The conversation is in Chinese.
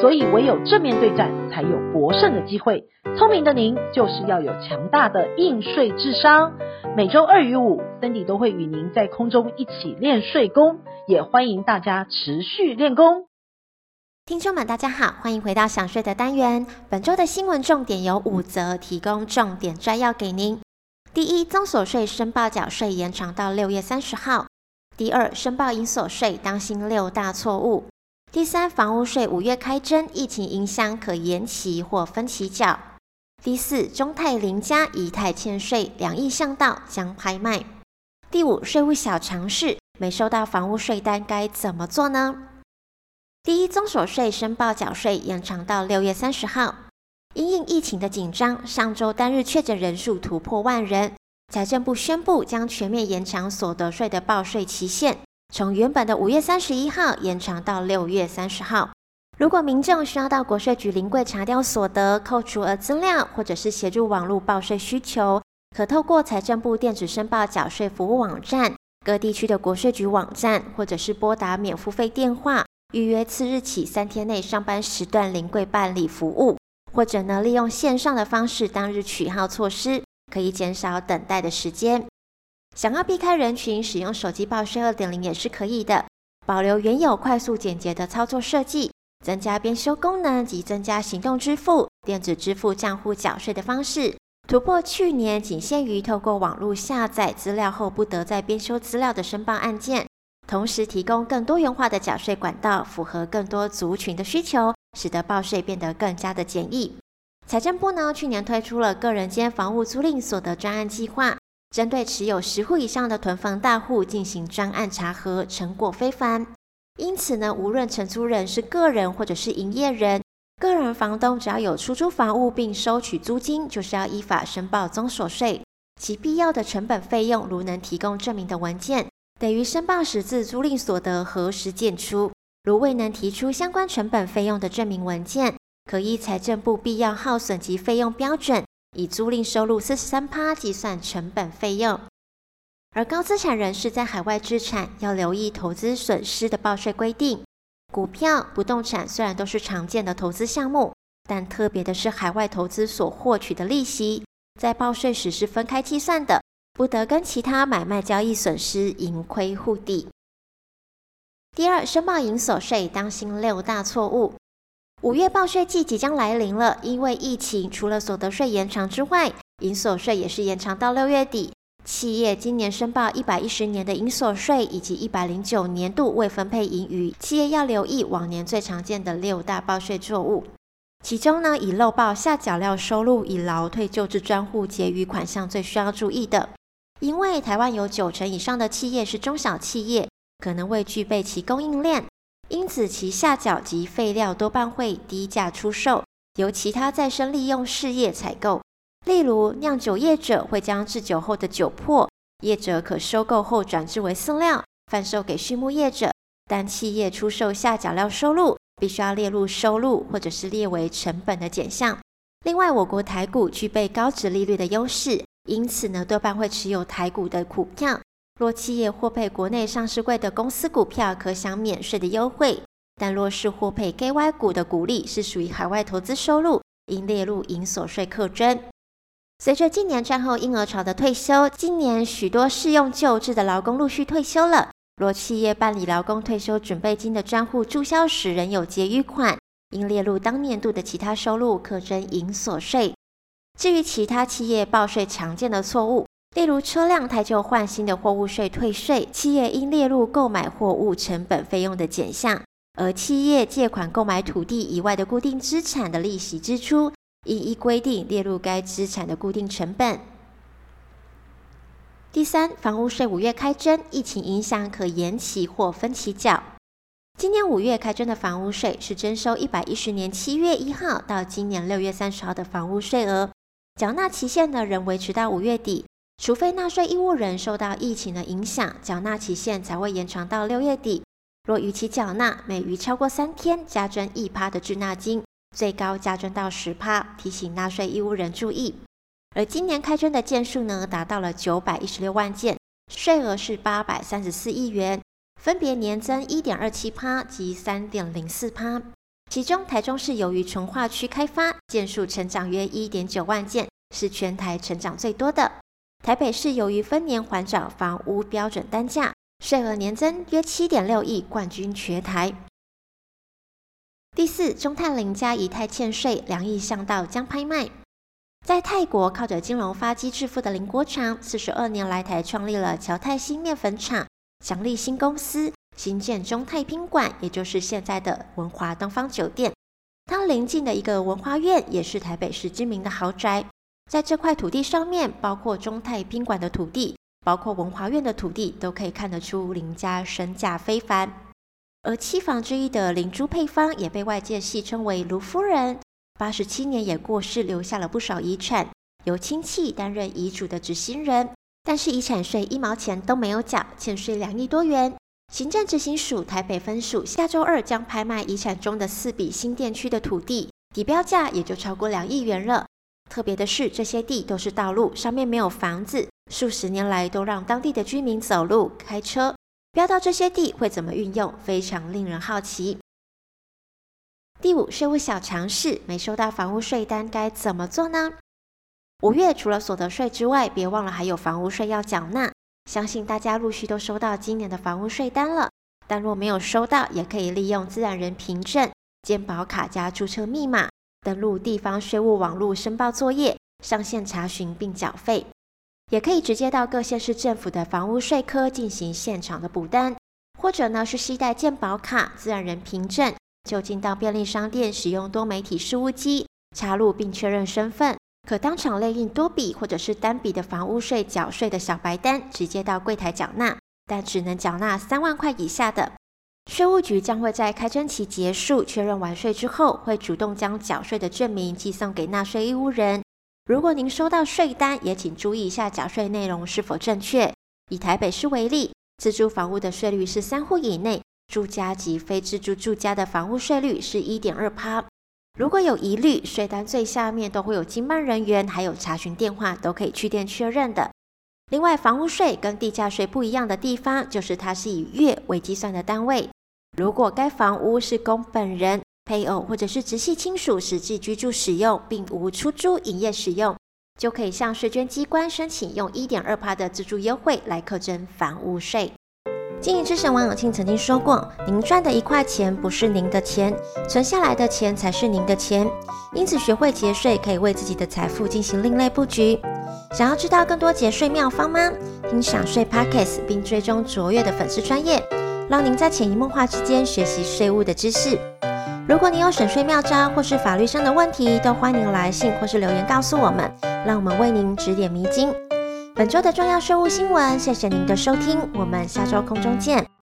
所以唯有正面对战，才有博胜的机会。聪明的您就是要有强大的应税智商。每周二与五，Cindy 都会与您在空中一起练税功，也欢迎大家持续练功。听众们，大家好，欢迎回到想税的单元。本周的新闻重点有五则，提供重点摘要给您。第一，综所税申报缴税延长到六月三十号。第二，申报营所税当心六大错误。第三，房屋税五月开征，疫情影响可延期或分期缴。第四，中泰林家以太欠税两亿巷道将拍卖。第五，税务小常识，没收到房屋税单该怎么做呢？第一，综所税申报缴税延长到六月三十号。因应疫情的紧张，上周单日确诊人数突破万人，财政部宣布将全面延长所得税的报税期限，从原本的五月三十一号延长到六月三十号。如果民众需要到国税局临柜查调所得、扣除额资料，或者是协助网络报税需求，可透过财政部电子申报缴税服务网站、各地区的国税局网站，或者是拨打免付费电话，预约次日起三天内上班时段临柜办理服务，或者呢利用线上的方式当日取号措施，可以减少等待的时间。想要避开人群，使用手机报税二点零也是可以的，保留原有快速简洁的操作设计。增加编修功能及增加行动支付、电子支付账户缴税的方式，突破去年仅限于透过网络下载资料后不得再编修资料的申报案件，同时提供更多元化的缴税管道，符合更多族群的需求，使得报税变得更加的简易。财政部呢，去年推出了个人间房屋租赁所得专案计划，针对持有十户以上的囤房大户进行专案查核，成果非凡。因此呢，无论承租人是个人或者是营业人，个人房东只要有出租房屋并收取租金，就是要依法申报综所税。其必要的成本费用，如能提供证明的文件，等于申报时自租赁所得核实检出。如未能提出相关成本费用的证明文件，可依财政部必要耗损及费用标准，以租赁收入四十三趴计算成本费用。而高资产人士在海外资产要留意投资损失的报税规定。股票、不动产虽然都是常见的投资项目，但特别的是海外投资所获取的利息，在报税时是分开计算的，不得跟其他买卖交易损失盈亏互抵。第二，申报营所税当心六大错误。五月报税季即将来临了，因为疫情，除了所得税延长之外，营所税也是延长到六月底。企业今年申报一百一十年的营所税以及一百零九年度未分配盈余，企业要留意往年最常见的六大报税错误。其中呢，以漏报下缴料收入以劳退旧制专户结余款项最需要注意的，因为台湾有九成以上的企业是中小企业，可能未具备其供应链，因此其下缴及废料多半会低价出售，由其他再生利用事业采购。例如，酿酒业者会将制酒后的酒粕，业者可收购后转制为饲料，贩售给畜牧业者。但企业出售下脚料收入，必须要列入收入，或者是列为成本的减项。另外，我国台股具备高殖利率的优势，因此呢，多半会持有台股的股票。若企业获配国内上市柜的公司股票，可享免税的优惠。但若是获配 KY 股的股利，是属于海外投资收入，应列入营所税课征。随着今年战后婴儿潮的退休，今年许多适用旧制的劳工陆续退休了。若企业办理劳工退休准备金的专户注销时仍有结余款，应列入当年度的其他收入课征营所税。至于其他企业报税常见的错误，例如车辆汰旧换新的货物税退税，企业应列入购买货物成本费用的减项；而企业借款购买土地以外的固定资产的利息支出，一一规定列入该资产的固定成本。第三，房屋税五月开征，疫情影响可延期或分期缴。今年五月开征的房屋税是征收一百一十年七月一号到今年六月三十号的房屋税额，缴纳期限呢仍维持到五月底，除非纳税义务人受到疫情的影响，缴纳期限才会延长到六月底。若逾期缴纳，每逾超过三天，加征一趴的滞纳金，最高加征到十趴。提醒纳税义务人注意。而今年开征的件数呢，达到了九百一十六万件，税额是八百三十四亿元，分别年增一点二七趴及三点零四趴。其中，台中市由于重划区开发，件数成长约一点九万件，是全台成长最多的。台北市由于分年缓缴房屋标准单价，税额年增约七点六亿，冠军全台。第四，中泰林家以太欠税两亿巷道将拍卖。在泰国靠着金融发迹致富的林国强，四十二年来台创立了侨泰兴面粉厂、祥丽新公司，新建中泰宾馆，也就是现在的文华东方酒店。它邻近的一个文华苑，也是台北市知名的豪宅。在这块土地上面，包括中泰宾馆的土地，包括文华苑的土地，都可以看得出林家身价非凡。而七房之一的林朱配方，也被外界戏称为卢夫人。八十七年也过世，留下了不少遗产，由亲戚担任遗嘱的执行人，但是遗产税一毛钱都没有缴，欠税两亿多元。行政执行署台北分署下周二将拍卖遗产中的四笔新店区的土地，底标价也就超过两亿元了。特别的是，这些地都是道路，上面没有房子，数十年来都让当地的居民走路、开车。标到这些地会怎么运用，非常令人好奇。第五，税务小常识，没收到房屋税单该怎么做呢？五月除了所得税之外，别忘了还有房屋税要缴纳。相信大家陆续都收到今年的房屋税单了，但若没有收到，也可以利用自然人凭证、健保卡加注册密码。登录地方税务网络申报作业，上线查询并缴费，也可以直接到各县市政府的房屋税科进行现场的补单，或者呢是携带健保卡、自然人凭证，就近到便利商店使用多媒体事务机插入并确认身份，可当场列印多笔或者是单笔的房屋税缴税的小白单，直接到柜台缴纳，但只能缴纳三万块以下的。税务局将会在开征期结束、确认完税之后，会主动将缴税的证明寄送给纳税义务人。如果您收到税单，也请注意一下缴税内容是否正确。以台北市为例，自住房屋的税率是三户以内，住家及非自住住家的房屋税率是一点二趴。如果有疑虑，税单最下面都会有经办人员，还有查询电话，都可以去电确认的。另外，房屋税跟地价税不一样的地方，就是它是以月为计算的单位。如果该房屋是供本人、配偶或者是直系亲属实际居住使用，并无出租营业使用，就可以向税捐机关申请用一点二趴的自住优惠来课征房屋税。经营之神王永庆曾经说过：“您赚的一块钱不是您的钱，存下来的钱才是您的钱。因此，学会节税可以为自己的财富进行另类布局。想要知道更多节税妙方吗？听享税 Podcast 并追踪卓越的粉丝专业。”让您在潜移默化之间学习税务的知识。如果你有省税妙招或是法律上的问题，都欢迎来信或是留言告诉我们，让我们为您指点迷津。本周的重要税务新闻，谢谢您的收听，我们下周空中见。